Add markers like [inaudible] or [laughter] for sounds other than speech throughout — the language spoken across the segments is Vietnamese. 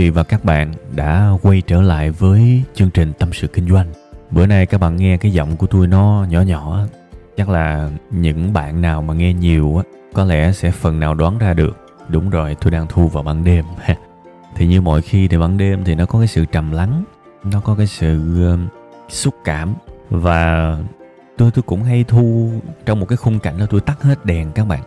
Vị và các bạn đã quay trở lại với chương trình Tâm sự Kinh doanh. Bữa nay các bạn nghe cái giọng của tôi nó nhỏ nhỏ, chắc là những bạn nào mà nghe nhiều á có lẽ sẽ phần nào đoán ra được. Đúng rồi, tôi đang thu vào ban đêm. [laughs] thì như mọi khi thì ban đêm thì nó có cái sự trầm lắng, nó có cái sự uh, xúc cảm và tôi tôi cũng hay thu trong một cái khung cảnh là tôi tắt hết đèn các bạn.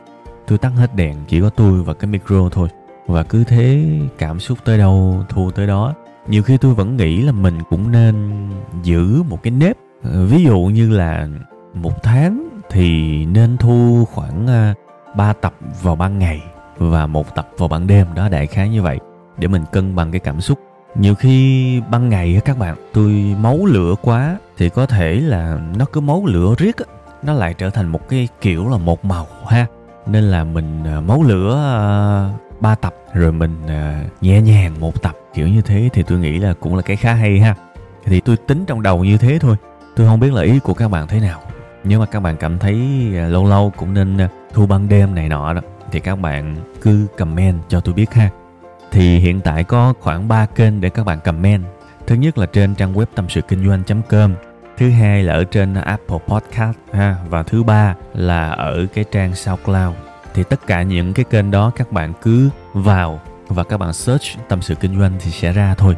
Tôi tắt hết đèn chỉ có tôi và cái micro thôi và cứ thế cảm xúc tới đâu, thu tới đó. Nhiều khi tôi vẫn nghĩ là mình cũng nên giữ một cái nếp. Ví dụ như là một tháng thì nên thu khoảng à, 3 tập vào ban ngày và một tập vào ban đêm. Đó, đại khái như vậy, để mình cân bằng cái cảm xúc. Nhiều khi ban ngày các bạn, tôi máu lửa quá thì có thể là nó cứ máu lửa riết nó lại trở thành một cái kiểu là một màu ha. Nên là mình à, máu lửa à, uh, ba tập rồi mình uh, nhẹ nhàng một tập kiểu như thế thì tôi nghĩ là cũng là cái khá hay ha. Thì tôi tính trong đầu như thế thôi tôi không biết là ý của các bạn thế nào. Nếu mà các bạn cảm thấy uh, lâu lâu cũng nên uh, thu ban đêm này nọ đó thì các bạn cứ comment cho tôi biết ha. Thì hiện tại có khoảng 3 kênh để các bạn comment. Thứ nhất là trên trang web tâm sự kinh doanh.com thứ hai là ở trên Apple Podcast ha và thứ ba là ở cái trang SoundCloud thì tất cả những cái kênh đó các bạn cứ vào và các bạn search tâm sự kinh doanh thì sẽ ra thôi.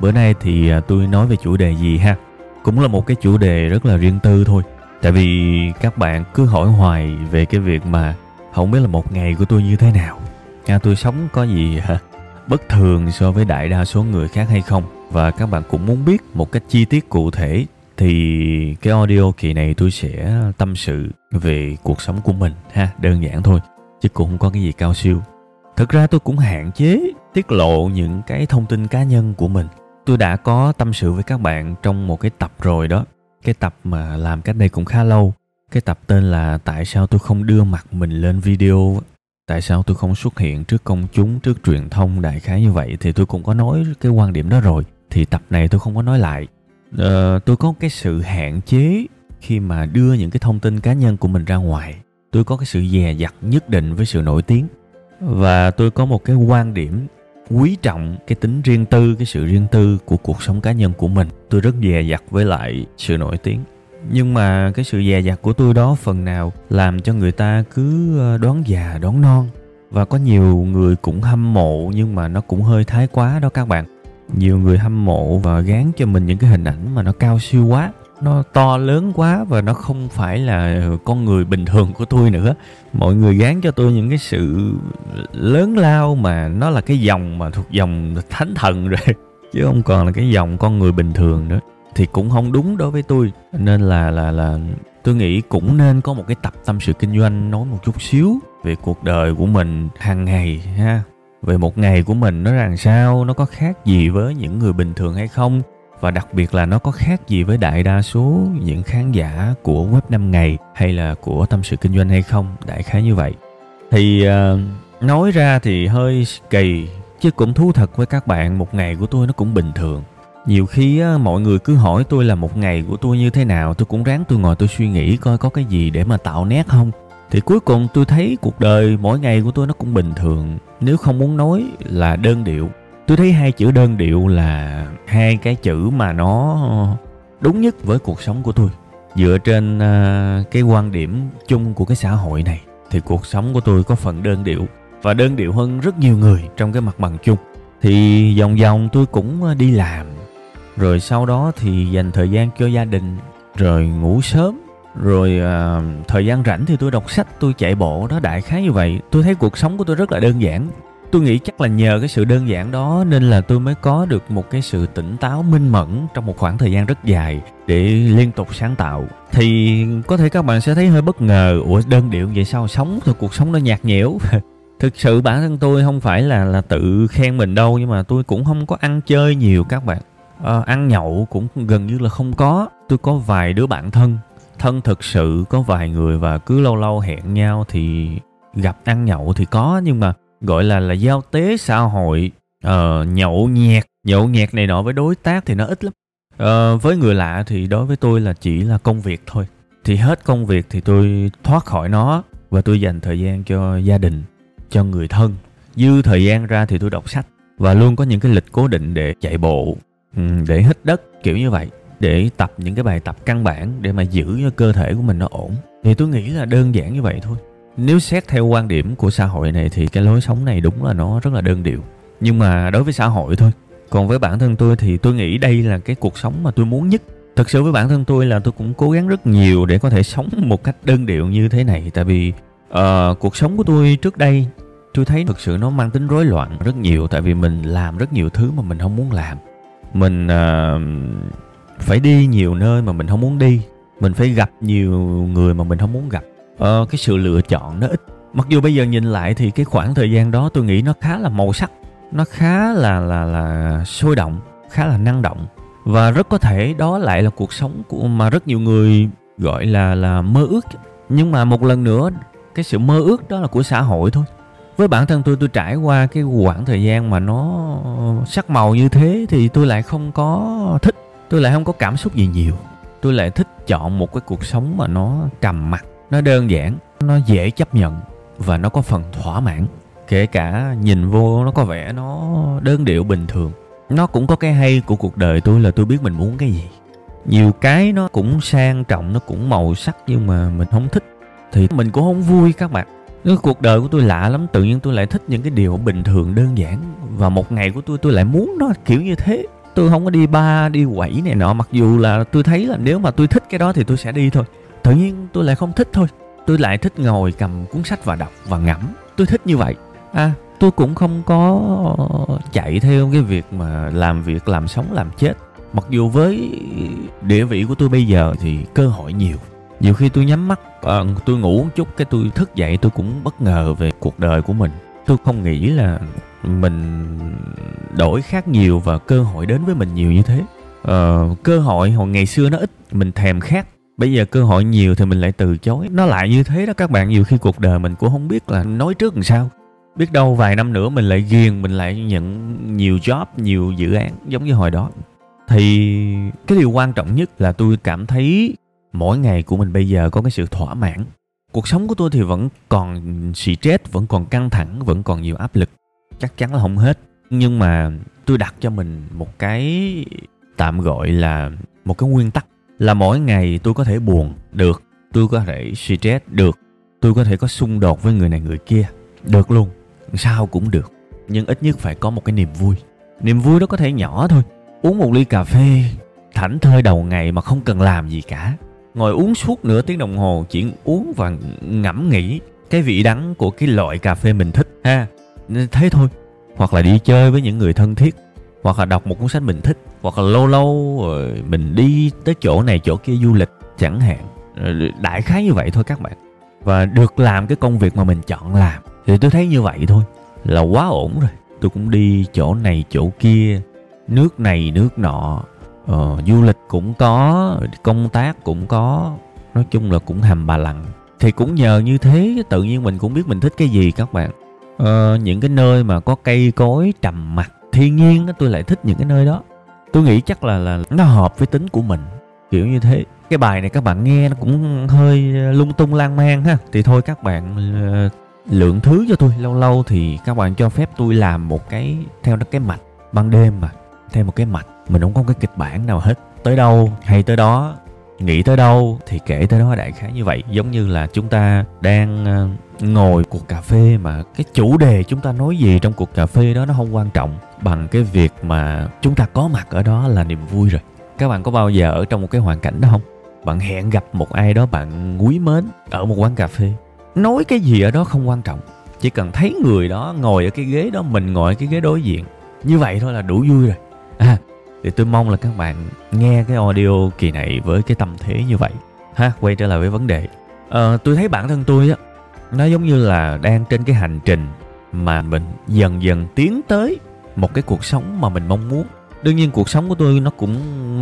Bữa nay thì à, tôi nói về chủ đề gì ha? Cũng là một cái chủ đề rất là riêng tư thôi. Tại vì các bạn cứ hỏi hoài về cái việc mà không biết là một ngày của tôi như thế nào. À, tôi sống có gì hả bất thường so với đại đa số người khác hay không? Và các bạn cũng muốn biết một cách chi tiết cụ thể thì cái audio kỳ này tôi sẽ tâm sự về cuộc sống của mình ha đơn giản thôi chứ cũng không có cái gì cao siêu. Thực ra tôi cũng hạn chế tiết lộ những cái thông tin cá nhân của mình. Tôi đã có tâm sự với các bạn trong một cái tập rồi đó. Cái tập mà làm cách đây cũng khá lâu. Cái tập tên là tại sao tôi không đưa mặt mình lên video? Tại sao tôi không xuất hiện trước công chúng trước truyền thông đại khái như vậy? Thì tôi cũng có nói cái quan điểm đó rồi. Thì tập này tôi không có nói lại. Ờ, tôi có cái sự hạn chế khi mà đưa những cái thông tin cá nhân của mình ra ngoài tôi có cái sự dè dặt nhất định với sự nổi tiếng. Và tôi có một cái quan điểm quý trọng cái tính riêng tư, cái sự riêng tư của cuộc sống cá nhân của mình. Tôi rất dè dặt với lại sự nổi tiếng. Nhưng mà cái sự dè dặt của tôi đó phần nào làm cho người ta cứ ờ, đoán già, đoán non. Và có nhiều người cũng hâm mộ nhưng mà nó cũng hơi thái quá đó các bạn. Nhiều người hâm mộ và gán cho mình những cái hình ảnh mà nó cao siêu quá nó to lớn quá và nó không phải là con người bình thường của tôi nữa. Mọi người gán cho tôi những cái sự lớn lao mà nó là cái dòng mà thuộc dòng thánh thần rồi, [laughs] chứ không còn là cái dòng con người bình thường nữa. Thì cũng không đúng đối với tôi, nên là là là tôi nghĩ cũng nên có một cái tập tâm sự kinh doanh nói một chút xíu về cuộc đời của mình hàng ngày ha. Về một ngày của mình nó làm sao, nó có khác gì với những người bình thường hay không? Và đặc biệt là nó có khác gì với đại đa số những khán giả của web 5 ngày hay là của tâm sự kinh doanh hay không? Đại khái như vậy. Thì uh, nói ra thì hơi kỳ chứ cũng thú thật với các bạn một ngày của tôi nó cũng bình thường. Nhiều khi á, mọi người cứ hỏi tôi là một ngày của tôi như thế nào tôi cũng ráng tôi ngồi tôi suy nghĩ coi có cái gì để mà tạo nét không. Thì cuối cùng tôi thấy cuộc đời mỗi ngày của tôi nó cũng bình thường nếu không muốn nói là đơn điệu tôi thấy hai chữ đơn điệu là hai cái chữ mà nó đúng nhất với cuộc sống của tôi. Dựa trên uh, cái quan điểm chung của cái xã hội này thì cuộc sống của tôi có phần đơn điệu và đơn điệu hơn rất nhiều người trong cái mặt bằng chung. Thì vòng vòng tôi cũng đi làm rồi sau đó thì dành thời gian cho gia đình rồi ngủ sớm rồi à, thời gian rảnh thì tôi đọc sách tôi chạy bộ đó đại khái như vậy. Tôi thấy cuộc sống của tôi rất là đơn giản tôi nghĩ chắc là nhờ cái sự đơn giản đó nên là tôi mới có được một cái sự tỉnh táo minh mẫn trong một khoảng thời gian rất dài để liên tục sáng tạo. Thì có thể các bạn sẽ thấy hơi bất ngờ. Ủa đơn điệu vậy sao? Sống thì cuộc sống nó nhạt nhẽo. [laughs] Thực sự bản thân tôi không phải là là tự khen mình đâu nhưng mà tôi cũng không có ăn chơi nhiều các bạn. À, ăn nhậu cũng gần như là không có. Tôi có vài đứa bạn thân. Thân thực sự có vài người và cứ lâu lâu hẹn nhau thì gặp ăn nhậu thì có nhưng mà gọi là là giao tế xã hội uh, nhậu nhẹt. Nhậu nhẹt này nọ với đối tác thì nó ít lắm. Uh, với người lạ thì đối với tôi là chỉ là công việc thôi. Thì hết công việc thì tôi thoát khỏi nó và tôi dành thời gian cho gia đình cho người thân. Dư thời gian ra thì tôi đọc sách và luôn có những cái lịch cố định để chạy bộ ừ, để hít đất kiểu như vậy để tập những cái bài tập căn bản để mà giữ cho cơ thể của mình nó ổn. Thì tôi nghĩ là đơn giản như vậy thôi nếu xét theo quan điểm của xã hội này thì cái lối sống này đúng là nó rất là đơn điệu. Nhưng mà đối với xã hội thôi. Còn với bản thân tôi thì tôi nghĩ đây là cái cuộc sống mà tôi muốn nhất. Thực sự với bản thân tôi là tôi cũng cố gắng rất nhiều để có thể sống một cách đơn điệu như thế này. Tại vì uh, cuộc sống của tôi trước đây tôi thấy thực sự nó mang tính rối loạn rất nhiều. Tại vì mình làm rất nhiều thứ mà mình không muốn làm. Mình uh, phải đi nhiều nơi mà mình không muốn đi. Mình phải gặp nhiều người mà mình không muốn gặp uh, cái sự lựa chọn nó ít. Mặc dù bây giờ nhìn lại thì cái khoảng thời gian đó tôi nghĩ nó khá là màu sắc nó khá là là là sôi động khá là năng động. Và rất có thể đó lại là cuộc sống của mà rất nhiều người gọi là là mơ ước. Nhưng mà một lần nữa cái sự mơ ước đó là của xã hội thôi. Với bản thân tôi tôi trải qua cái khoảng thời gian mà nó sắc màu như thế thì tôi lại không có thích tôi lại không có cảm xúc gì nhiều. Tôi lại thích chọn một cái cuộc sống mà nó trầm mặc nó đơn giản, nó dễ chấp nhận và nó có phần thỏa mãn. Kể cả nhìn vô, nó có vẻ nó đơn điệu bình thường. Nó cũng có cái hay của cuộc đời tôi là tôi biết mình muốn cái gì. Nhiều cái nó cũng sang trọng, nó cũng màu sắc nhưng mà mình không thích. Thì mình cũng không vui các bạn. Cái cuộc đời của tôi lạ lắm, tự nhiên tôi lại thích những cái điều bình thường, đơn giản. Và một ngày của tôi tôi lại muốn nó kiểu như thế. Tôi không có đi ba, đi quẩy này nọ, mặc dù là tôi thấy là nếu mà tôi thích cái đó thì tôi sẽ đi thôi tự nhiên tôi lại không thích thôi. Tôi lại thích ngồi cầm cuốn sách và đọc và ngẫm. Tôi thích như vậy. À tôi cũng không có chạy theo cái việc mà làm việc làm sống làm chết. Mặc dù với địa vị của tôi bây giờ thì cơ hội nhiều. Nhiều khi tôi nhắm mắt à, tôi ngủ một chút cái tôi thức dậy tôi cũng bất ngờ về cuộc đời của mình. Tôi không nghĩ là mình đổi khác nhiều và cơ hội đến với mình nhiều như thế. À, cơ hội hồi ngày xưa nó ít mình thèm khát bây giờ cơ hội nhiều thì mình lại từ chối. Nó lại như thế đó các bạn. Nhiều khi cuộc đời mình cũng không biết là nói trước làm sao. Biết đâu vài năm nữa mình lại ghiền, mình lại nhận nhiều job, nhiều dự án giống như hồi đó. Thì cái điều quan trọng nhất là tôi cảm thấy mỗi ngày của mình bây giờ có cái sự thỏa mãn. Cuộc sống của tôi thì vẫn còn stress, vẫn còn căng thẳng, vẫn còn nhiều áp lực. Chắc chắn là không hết. Nhưng mà tôi đặt cho mình một cái tạm gọi là một cái nguyên tắc là mỗi ngày tôi có thể buồn được, tôi có thể stress được, tôi có thể có xung đột với người này người kia, được luôn, sao cũng được. Nhưng ít nhất phải có một cái niềm vui. Niềm vui đó có thể nhỏ thôi. Uống một ly cà phê, thảnh thơi đầu ngày mà không cần làm gì cả. Ngồi uống suốt nửa tiếng đồng hồ, chỉ uống và ngẫm nghĩ cái vị đắng của cái loại cà phê mình thích, ha. Thế thôi. Hoặc là đi chơi với những người thân thiết hoặc là đọc một cuốn sách mình thích hoặc là lâu lâu rồi mình đi tới chỗ này chỗ kia du lịch chẳng hạn. Ờ, đại khái như vậy thôi các bạn. Và được làm cái công việc mà mình chọn làm thì tôi thấy như vậy thôi là quá ổn rồi. Tôi cũng đi chỗ này chỗ kia nước này nước nọ ờ, du lịch cũng có công tác cũng có nói chung là cũng hầm bà lằng thì cũng nhờ như thế tự nhiên mình cũng biết mình thích cái gì các bạn. Ờ, những cái nơi mà có cây cối trầm mặc thiên nhiên tôi lại thích những cái nơi đó. Tôi nghĩ chắc là là nó hợp với tính của mình, kiểu như thế. Cái bài này các bạn nghe nó cũng hơi ờ, lung tung lan man ha. Thì thôi các bạn ờ, lượng thứ cho tôi. Lâu lâu thì các bạn cho phép tôi làm một cái, theo cái mạch ban đêm mà, theo một cái mạch. Mình không có cái kịch bản nào hết. Tới đâu hay tới đó nghĩ tới đâu thì kể tới đó, đại khái như vậy. Giống như là chúng ta đang ờ, ngồi cuộc cà phê mà cái chủ đề chúng ta nói gì trong cuộc cà phê đó nó không quan trọng bằng cái việc mà chúng ta có mặt ở đó là niềm vui rồi. Các bạn có bao giờ ở trong một cái hoàn cảnh đó không? Bạn hẹn gặp một ai đó, bạn quý mến ở một quán cà phê. Nói cái gì ở đó không quan trọng. Chỉ cần thấy người đó ngồi ở cái ghế đó, mình ngồi ở cái ghế đối diện. Như vậy thôi là đủ vui rồi. À thì tôi mong là các bạn nghe cái audio kỳ này với cái tâm thế như vậy. Ha quay trở lại với vấn đề. À, tôi thấy bản thân tôi á nó giống như là đang trên cái hành trình mà mình dần dần tiến tới một cái cuộc sống mà mình mong muốn. Đương nhiên cuộc sống của tôi nó cũng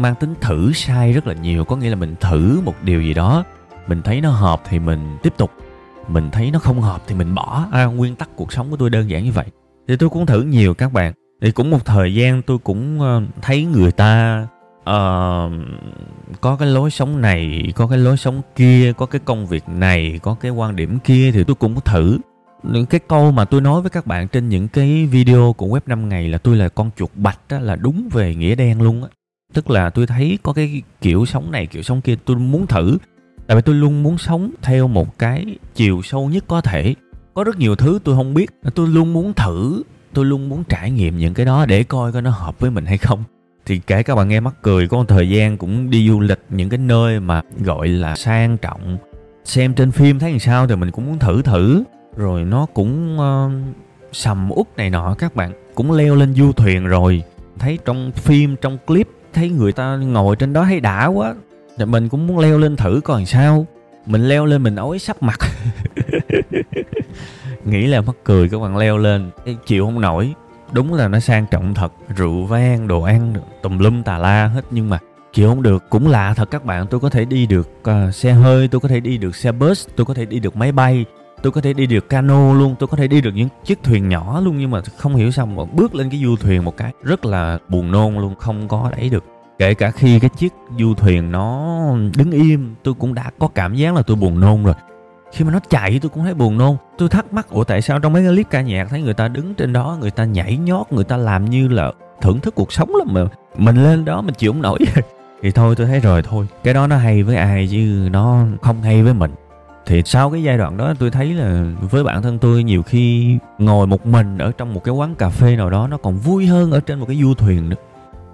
mang tính thử sai rất là nhiều có nghĩa là mình thử một điều gì đó mình thấy nó hợp thì mình tiếp tục mình thấy nó không hợp thì mình bỏ. À, nguyên tắc cuộc sống của tôi đơn giản như vậy. Thì tôi cũng thử nhiều các bạn thì cũng một thời gian tôi cũng ờ, thấy người ta uh, có cái lối sống này có cái lối sống kia có cái công việc này có cái quan điểm kia thì tôi cũng thử. Những cái câu mà tôi nói với các bạn trên những cái video của web 5 ngày là tôi là con chuột bạch đó là đúng về nghĩa đen luôn á. Tức là tôi thấy có cái kiểu sống này kiểu sống kia tôi muốn thử. Tại vì tôi luôn muốn sống theo một cái chiều sâu nhất có thể. Có rất nhiều thứ tôi không biết tôi luôn muốn thử tôi luôn muốn trải nghiệm những cái đó để coi coi nó hợp với mình hay không. Thì kể các bạn nghe mắc cười có một thời gian cũng đi du lịch những cái nơi mà gọi là sang trọng. Xem trên phim thấy làm sao thì mình cũng muốn thử thử. Rồi nó cũng uh, sầm út này nọ các bạn. Cũng leo lên du thuyền rồi. Thấy trong phim trong clip thấy người ta ngồi trên đó thấy đã quá. Thì mình cũng muốn leo lên thử coi làm sao. Mình leo lên mình ói sắp mặt. [laughs] nghĩ là mắc cười các bạn leo lên. Chịu không nổi. Đúng là nó sang trọng thật. Rượu vang đồ ăn tùm lum tà la hết. Nhưng mà chịu không được. Cũng lạ thật các bạn. Tôi có thể đi được uh, xe hơi. Tôi có thể đi được xe bus. Tôi có thể đi được máy bay. Tôi có thể đi được cano luôn. Tôi có thể đi được những chiếc thuyền nhỏ luôn. Nhưng mà không hiểu sao mà bước lên cái du thuyền một cái rất là buồn nôn luôn. Không có đẩy được. Kể cả khi cái chiếc du thuyền nó đứng im tôi cũng đã có cảm giác là tôi buồn nôn rồi khi mà nó chạy tôi cũng thấy buồn nôn. Tôi thắc mắc, ủa, tại sao trong mấy cái clip ca nhạc thấy người ta đứng trên đó, người ta nhảy nhót, người ta làm như là thưởng thức cuộc sống lắm mà mình lên đó mình chịu không nổi? [laughs] Thì thôi, tôi thấy rồi, thôi. Cái đó nó hay với ai chứ nó không hay với mình. Thì sau cái giai đoạn đó, tôi thấy là với bản thân tôi, nhiều khi ngồi một mình ở trong một cái quán cà phê nào đó, nó còn vui hơn ở trên một cái du thuyền nữa.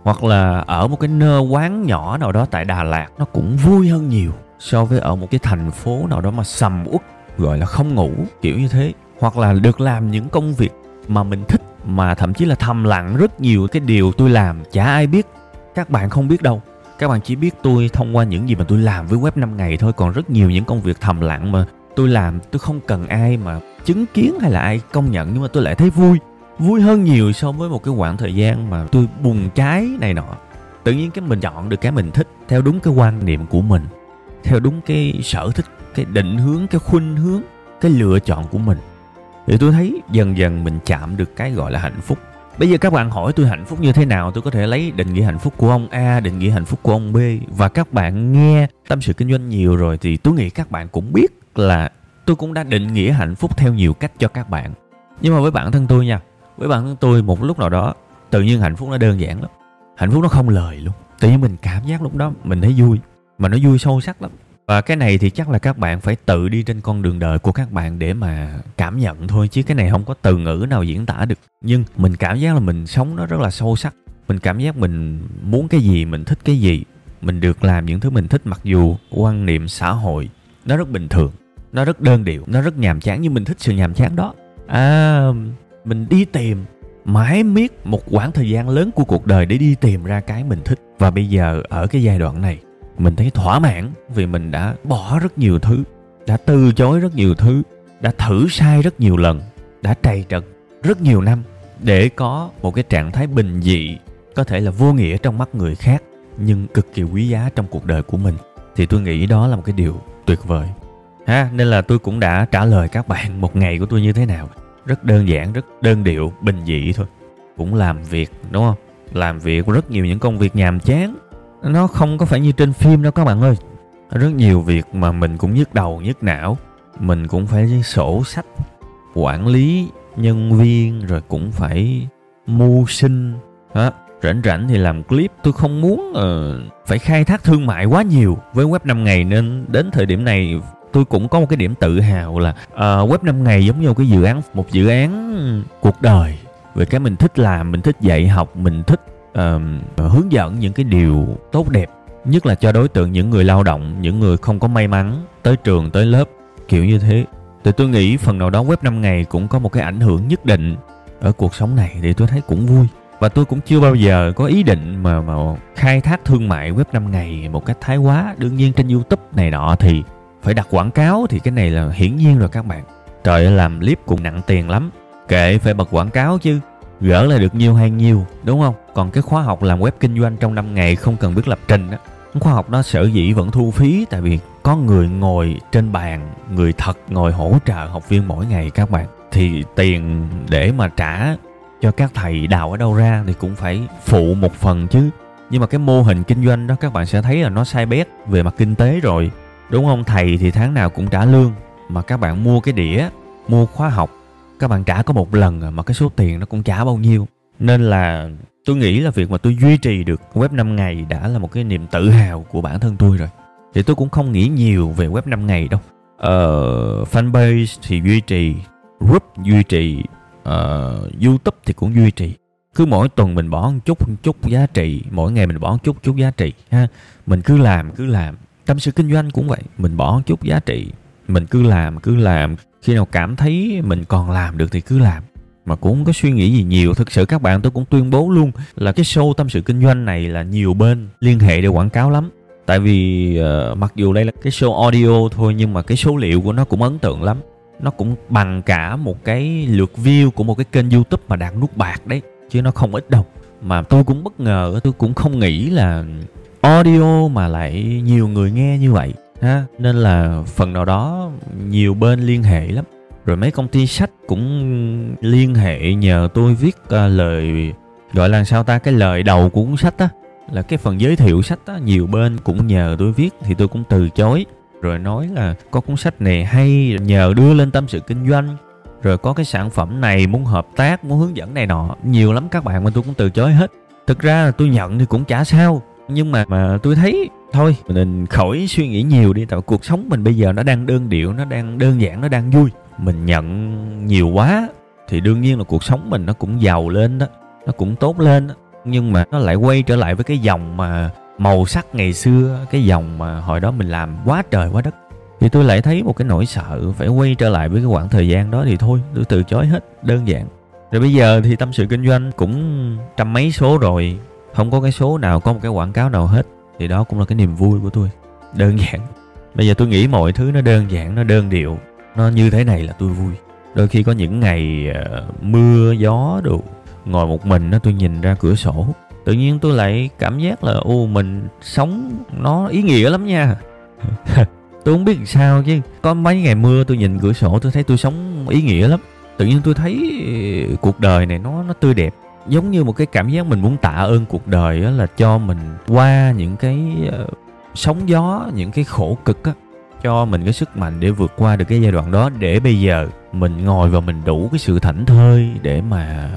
Hoặc là ở một cái nơ quán nhỏ nào đó tại Đà Lạt, nó cũng vui hơn nhiều so với ở một cái thành phố nào đó mà sầm uất, gọi là không ngủ, kiểu như thế. Hoặc là được làm những công việc mà mình thích, mà thậm chí là thầm lặng rất nhiều cái điều tôi làm, chả ai biết. Các bạn không biết đâu. Các bạn chỉ biết tôi thông qua những gì mà tôi làm với web 5 ngày thôi. Còn rất nhiều những công việc thầm lặng mà tôi làm, tôi không cần ai mà chứng kiến hay là ai công nhận. Nhưng mà tôi lại thấy vui. Vui hơn nhiều so với một cái khoảng thời gian mà tôi bùng trái này nọ. Tự nhiên cái mình chọn được cái mình thích theo đúng cái quan niệm của mình theo đúng cái sở thích, cái định hướng, cái khuynh hướng, cái lựa chọn của mình. Thì tôi thấy dần dần mình chạm được cái gọi là hạnh phúc. Bây giờ các bạn hỏi tôi hạnh phúc như thế nào, tôi có thể lấy định nghĩa hạnh phúc của ông a, định nghĩa hạnh phúc của ông b. Và các bạn nghe tâm sự kinh doanh nhiều rồi thì tôi nghĩ các bạn cũng biết là tôi cũng đã định nghĩa hạnh phúc theo nhiều cách cho các bạn. Nhưng mà với bản thân tôi nha, với bản thân tôi một lúc nào đó, tự nhiên hạnh phúc nó đơn giản lắm. Hạnh phúc nó không lời luôn. Tự nhiên mình cảm giác lúc đó mình thấy vui mà nó vui sâu sắc lắm. Và cái này thì chắc là các bạn phải tự đi trên con đường đời của các bạn để mà cảm nhận thôi, chứ cái này không có từ ngữ nào diễn tả được. Nhưng mình cảm giác là mình sống nó rất là sâu sắc. Mình cảm giác mình muốn cái gì, mình thích cái gì. Mình được làm những thứ mình thích, mặc dù quan niệm xã hội nó rất bình thường, nó rất đơn điệu, nó rất nhàm chán nhưng mình thích sự nhàm chán đó. À mình đi tìm mãi miết một quãng thời gian lớn của cuộc đời để đi tìm ra cái mình thích. Và bây giờ ở cái giai đoạn này mình thấy thỏa mãn vì mình đã bỏ rất nhiều thứ, đã từ chối rất nhiều thứ, đã thử sai rất nhiều lần, đã trầy trật rất nhiều năm để có một cái trạng thái bình dị, có thể là vô nghĩa trong mắt người khác, nhưng cực kỳ quý giá trong cuộc đời của mình. Thì tôi nghĩ đó là một cái điều tuyệt vời. Ha, nên là tôi cũng đã trả lời các bạn một ngày của tôi như thế nào. Rất đơn giản, rất đơn điệu, bình dị thôi. Cũng làm việc, đúng không? Làm việc rất nhiều những công việc nhàm chán nó không có phải như trên phim đâu các bạn ơi. Rất nhiều việc mà mình cũng nhức đầu nhức não. Mình cũng phải sổ sách quản lý nhân viên rồi cũng phải mưu sinh. Đó rảnh rảnh thì làm clip. Tôi không muốn uh, phải khai thác thương mại quá nhiều với web 5 ngày nên đến thời điểm này tôi cũng có một cái điểm tự hào là uh, web 5 ngày giống như một cái dự án một dự án cuộc đời. Về cái mình thích làm mình thích dạy học mình thích uh, hướng dẫn những cái điều tốt đẹp nhất là cho đối tượng những người lao động những người không có may mắn tới trường tới lớp kiểu như thế. Thì tôi nghĩ phần nào đó web 5 ngày cũng có một cái ảnh hưởng nhất định ở cuộc sống này thì tôi thấy cũng vui. Và tôi cũng chưa bao giờ có ý định mà mà khai thác thương mại web 5 ngày một cách thái quá. Đương nhiên trên youtube này nọ thì phải đặt quảng cáo thì cái này là hiển nhiên rồi các bạn. Trời ơi làm clip cũng nặng tiền lắm. Kệ phải bật quảng cáo chứ gỡ lại được nhiêu hay nhiêu đúng không? Còn cái khóa học làm web kinh doanh trong 5 ngày không cần biết lập trình á. Khóa học đó sở dĩ vẫn thu phí, tại vì có người ngồi trên bàn, người thật ngồi hỗ trợ học viên mỗi ngày các bạn. Thì tiền để mà trả cho các thầy đào ở đâu ra thì cũng phải phụ một phần chứ. Nhưng mà cái mô hình kinh doanh đó các bạn sẽ thấy là nó sai bét về mặt kinh tế rồi. Đúng không? Thầy thì tháng nào cũng trả lương. Mà các bạn mua cái đĩa, mua khóa học các bạn trả có một lần à, mà cái số tiền nó cũng trả bao nhiêu. Nên là tôi nghĩ là việc mà tôi duy trì được web 5 ngày đã là một cái niềm tự hào của bản thân tôi rồi. Thì tôi cũng không nghĩ nhiều về web 5 ngày đâu. Ờ, fanpage thì duy trì group duy trì uh, youtube thì cũng duy trì. Cứ mỗi tuần mình bỏ một chút một chút giá trị mỗi ngày mình bỏ một chút chút giá trị ha. Mình cứ làm cứ làm. Tâm sự kinh doanh cũng vậy mình bỏ một chút giá trị. Mình cứ làm cứ làm khi nào cảm thấy mình còn làm được thì cứ làm. Mà cũng không có suy nghĩ gì nhiều. Thực sự các bạn tôi cũng tuyên bố luôn là cái show tâm sự kinh doanh này là nhiều bên liên hệ để quảng cáo lắm. Tại vì uh, mặc dù đây là cái show audio thôi nhưng mà cái số liệu của nó cũng ấn tượng lắm. Nó cũng bằng cả một cái lượt view của một cái kênh youtube mà đạt nút bạc đấy. Chứ nó không ít đâu. Mà tôi cũng bất ngờ tôi cũng không nghĩ là audio mà lại nhiều người nghe như vậy ha nên là phần nào đó nhiều bên liên hệ lắm. Rồi mấy công ty sách cũng liên hệ nhờ tôi viết uh, lời gọi là sao ta cái lời đầu của cuốn sách á là cái phần giới thiệu sách á nhiều bên cũng nhờ tôi viết thì tôi cũng từ chối. Rồi nói là có cuốn sách này hay nhờ đưa lên tâm sự kinh doanh rồi có cái sản phẩm này muốn hợp tác muốn hướng dẫn này nọ. Nhiều lắm các bạn mà tôi cũng từ chối hết. Thực ra là tôi nhận thì cũng chả sao nhưng mà mà tôi thấy thôi. Mình khỏi suy nghĩ nhiều đi, tại cuộc sống mình bây giờ nó đang đơn điệu, nó đang đơn giản, nó đang vui. Mình nhận nhiều quá thì đương nhiên là cuộc sống mình nó cũng giàu lên đó, nó cũng tốt lên đó. nhưng mà nó lại quay trở lại với cái dòng mà màu sắc ngày xưa, cái dòng mà hồi đó mình làm quá trời quá đất. Thì tôi lại thấy một cái nỗi sợ, phải quay trở lại với cái khoảng thời gian đó thì thôi, tôi từ chối hết, đơn giản. Rồi bây giờ thì tâm sự kinh doanh cũng trăm mấy số rồi, không có cái số nào, có một cái quảng cáo nào hết thì đó cũng là cái niềm vui của tôi. Đơn giản. Bây giờ tôi nghĩ mọi thứ nó đơn giản nó đơn điệu. Nó như thế này là tôi vui. Đôi khi có những ngày uh, mưa gió đồ ngồi một mình nó tôi nhìn ra cửa sổ. Tự nhiên tôi lại cảm giác là ô mình sống nó ý nghĩa lắm nha. [laughs] Tôi không biết sao chứ. Có mấy ngày mưa tôi nhìn cửa sổ tôi thấy tôi sống ý nghĩa lắm. Tự nhiên tôi thấy ờ, cuộc đời này nó nó tươi đẹp giống như một cái cảm giác mình muốn tạ ơn cuộc đời đó là cho mình qua những cái ờ, sóng gió, những cái khổ cực á, cho mình cái sức mạnh để vượt qua được cái giai đoạn đó, để bây giờ mình ngồi và mình đủ cái sự thảnh thơi để mà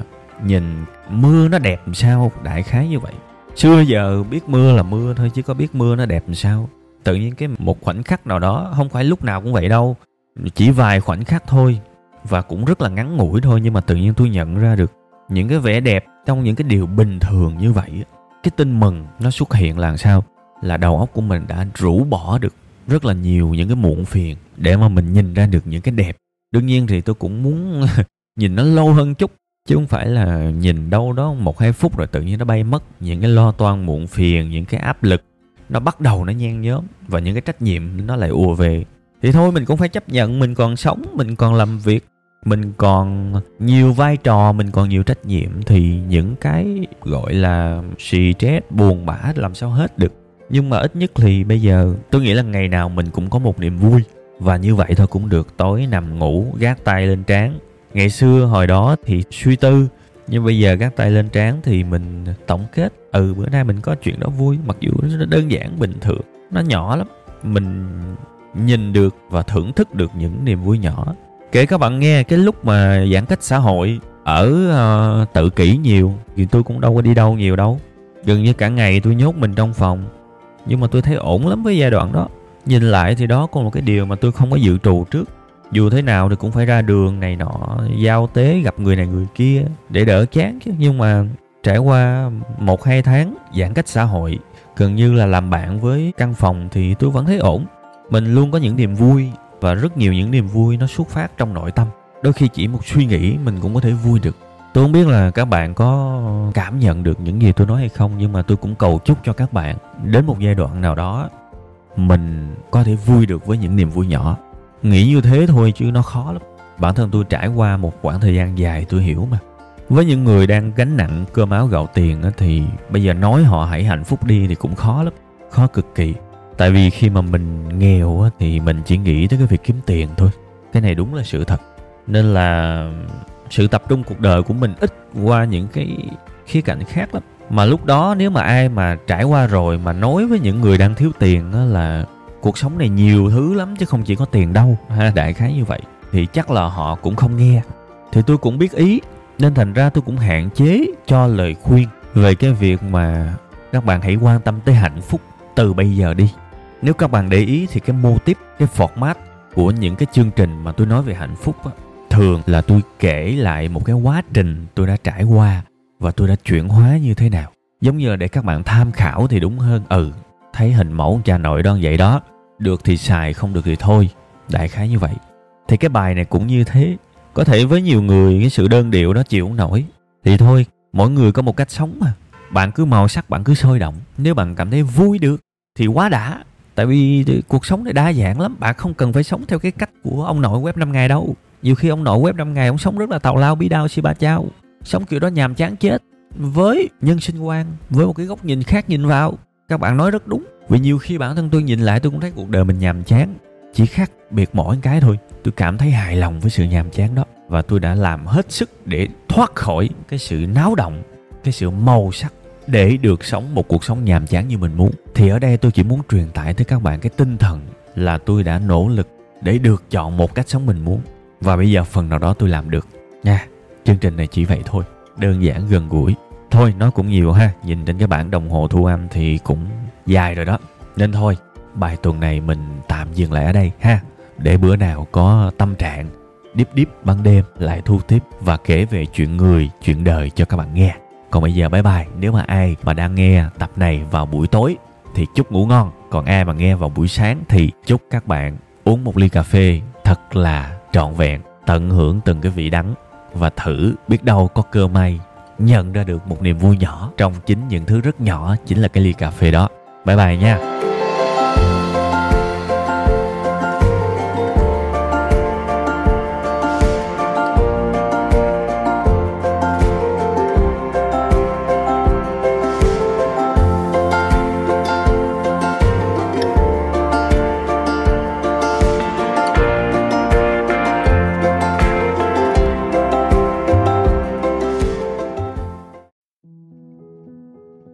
nhìn mưa nó đẹp làm sao, đại khái như vậy. Xưa giờ biết mưa là mưa thôi, chứ có biết mưa nó đẹp làm sao. Tự nhiên cái một khoảnh khắc nào đó, không phải lúc nào cũng vậy đâu, chỉ vài khoảnh khắc thôi, và cũng rất là ngắn ngủi thôi, nhưng mà tự nhiên tôi nhận ra được những cái vẻ đẹp trong những cái điều bình thường như vậy cái tin mừng nó xuất hiện là sao? Là đầu óc của mình đã rũ bỏ được rất là nhiều những cái muộn phiền để mà mình nhìn ra được những cái đẹp. Đương nhiên thì tôi cũng muốn [laughs] nhìn nó lâu hơn chút, chứ không phải là nhìn đâu đó một hai phút rồi tự nhiên nó bay mất. Những cái lo toan muộn phiền, những cái áp lực, nó bắt đầu nó nhen nhóm và những cái trách nhiệm nó lại ùa về. Thì thôi, mình cũng phải chấp nhận mình còn sống, mình còn làm việc mình còn nhiều vai trò, mình còn nhiều trách nhiệm thì những cái gọi là stress buồn bã làm sao hết được. Nhưng mà ít nhất thì bây giờ, tôi nghĩ là ngày nào mình cũng có một niềm vui. Và như vậy thôi cũng được, tối nằm ngủ, gác tay lên trán. Ngày xưa, hồi đó thì suy tư, nhưng bây giờ gác tay lên trán thì mình tổng kết ừ bữa nay mình có chuyện đó vui, mặc dù nó đơn giản, bình thường, nó nhỏ lắm. Mình nhìn được và thưởng thức được những niềm vui nhỏ kể các bạn nghe cái lúc mà giãn cách xã hội ở uh, tự kỷ nhiều thì tôi cũng đâu có đi đâu nhiều đâu. Gần như cả ngày tôi nhốt mình trong phòng. Nhưng mà tôi thấy ổn lắm với giai đoạn đó. Nhìn lại thì đó còn một cái điều mà tôi không có dự trù trước. Dù thế nào thì cũng phải ra đường này nọ giao tế gặp người này người kia để đỡ chán chứ. Nhưng mà trải qua một hai tháng giãn cách xã hội gần như là làm bạn với căn phòng thì tôi vẫn thấy ổn. Mình luôn có những niềm vui và rất nhiều những niềm vui nó xuất phát trong nội tâm. Đôi khi chỉ một suy nghĩ mình cũng có thể vui được. Tôi không biết là các bạn có cảm nhận được những gì tôi nói hay không, nhưng mà tôi cũng cầu chúc cho các bạn, đến một giai đoạn nào đó, mình có thể vui được với những niềm vui nhỏ. Nghĩ như thế thôi chứ nó khó lắm. Bản thân tôi trải qua một khoảng thời gian dài, tôi hiểu mà. Với những người đang gánh nặng cơm áo gạo tiền thì bây giờ nói họ hãy hạnh phúc đi thì cũng khó lắm, khó cực kỳ tại vì khi mà mình nghèo á, thì mình chỉ nghĩ tới cái việc kiếm tiền thôi. Cái này đúng là sự thật. Nên là sự tập trung cuộc đời của mình ít qua những cái khía cạnh khác lắm. Mà lúc đó nếu mà ai mà trải qua rồi mà nói với những người đang thiếu tiền đó là cuộc sống này nhiều thứ lắm chứ không chỉ có tiền đâu, ha, đại khái như vậy, thì chắc là họ cũng không nghe. Thì tôi cũng biết ý, nên thành ra tôi cũng hạn chế cho lời khuyên về cái việc mà các bạn hãy quan tâm tới hạnh phúc từ bây giờ đi nếu các bạn để ý thì cái mô tiếp cái format của những cái chương trình mà tôi nói về hạnh phúc á, thường là tôi kể lại một cái quá trình tôi đã trải qua và tôi đã chuyển hóa như thế nào. Giống như là để các bạn tham khảo thì đúng hơn ừ thấy hình mẫu cha nội đó vậy đó được thì xài không được thì thôi đại khái như vậy. Thì cái bài này cũng như thế có thể với nhiều người cái sự đơn điệu đó chịu không nổi. Thì thôi mỗi người có một cách sống mà bạn cứ màu sắc bạn cứ sôi động nếu bạn cảm thấy vui được thì quá đã tại vì cuộc sống này đa dạng lắm bạn không cần phải sống theo cái cách của ông nội web 5 ngày đâu. Nhiều khi ông nội web 5 ngày ông sống rất là tào lao bí đao si ba chao. Sống kiểu đó nhàm chán chết. Với nhân sinh quan, với một cái góc nhìn khác nhìn vào, các bạn nói rất đúng. Vì nhiều khi bản thân tôi nhìn lại, tôi cũng thấy cuộc đời mình nhàm chán. Chỉ khác biệt mỗi cái thôi. Tôi cảm thấy hài lòng với sự nhàm chán đó. Và tôi đã làm hết sức để thoát khỏi cái sự náo động, cái sự màu sắc để được sống một cuộc sống nhàm chán như mình muốn, thì ở đây tôi chỉ muốn truyền tải tới các bạn cái tinh thần là tôi đã nỗ lực để được chọn một cách sống mình muốn. Và bây giờ phần nào đó tôi làm được. Nha, chương trình này chỉ vậy thôi. Đơn giản, gần gũi. Thôi nó cũng nhiều ha. Nhìn trên cái bảng đồng hồ thu âm thì cũng dài rồi đó. Nên thôi, bài tuần này mình tạm dừng lại ở đây ha. Để bữa nào có tâm trạng điếp điếp ban đêm lại thu tiếp và kể về chuyện người, chuyện đời cho các bạn nghe còn bây giờ bye bye. Nếu mà ai mà đang nghe tập này vào buổi tối, thì chúc ngủ ngon. Còn ai mà nghe vào buổi sáng, thì chúc các bạn uống một ly cà phê thật là trọn vẹn, tận hưởng từng cái vị đắng. Và thử biết đâu có cơ may nhận ra được một niềm vui nhỏ trong chính những thứ rất nhỏ chính là cái ly cà phê đó. Bye bye nha.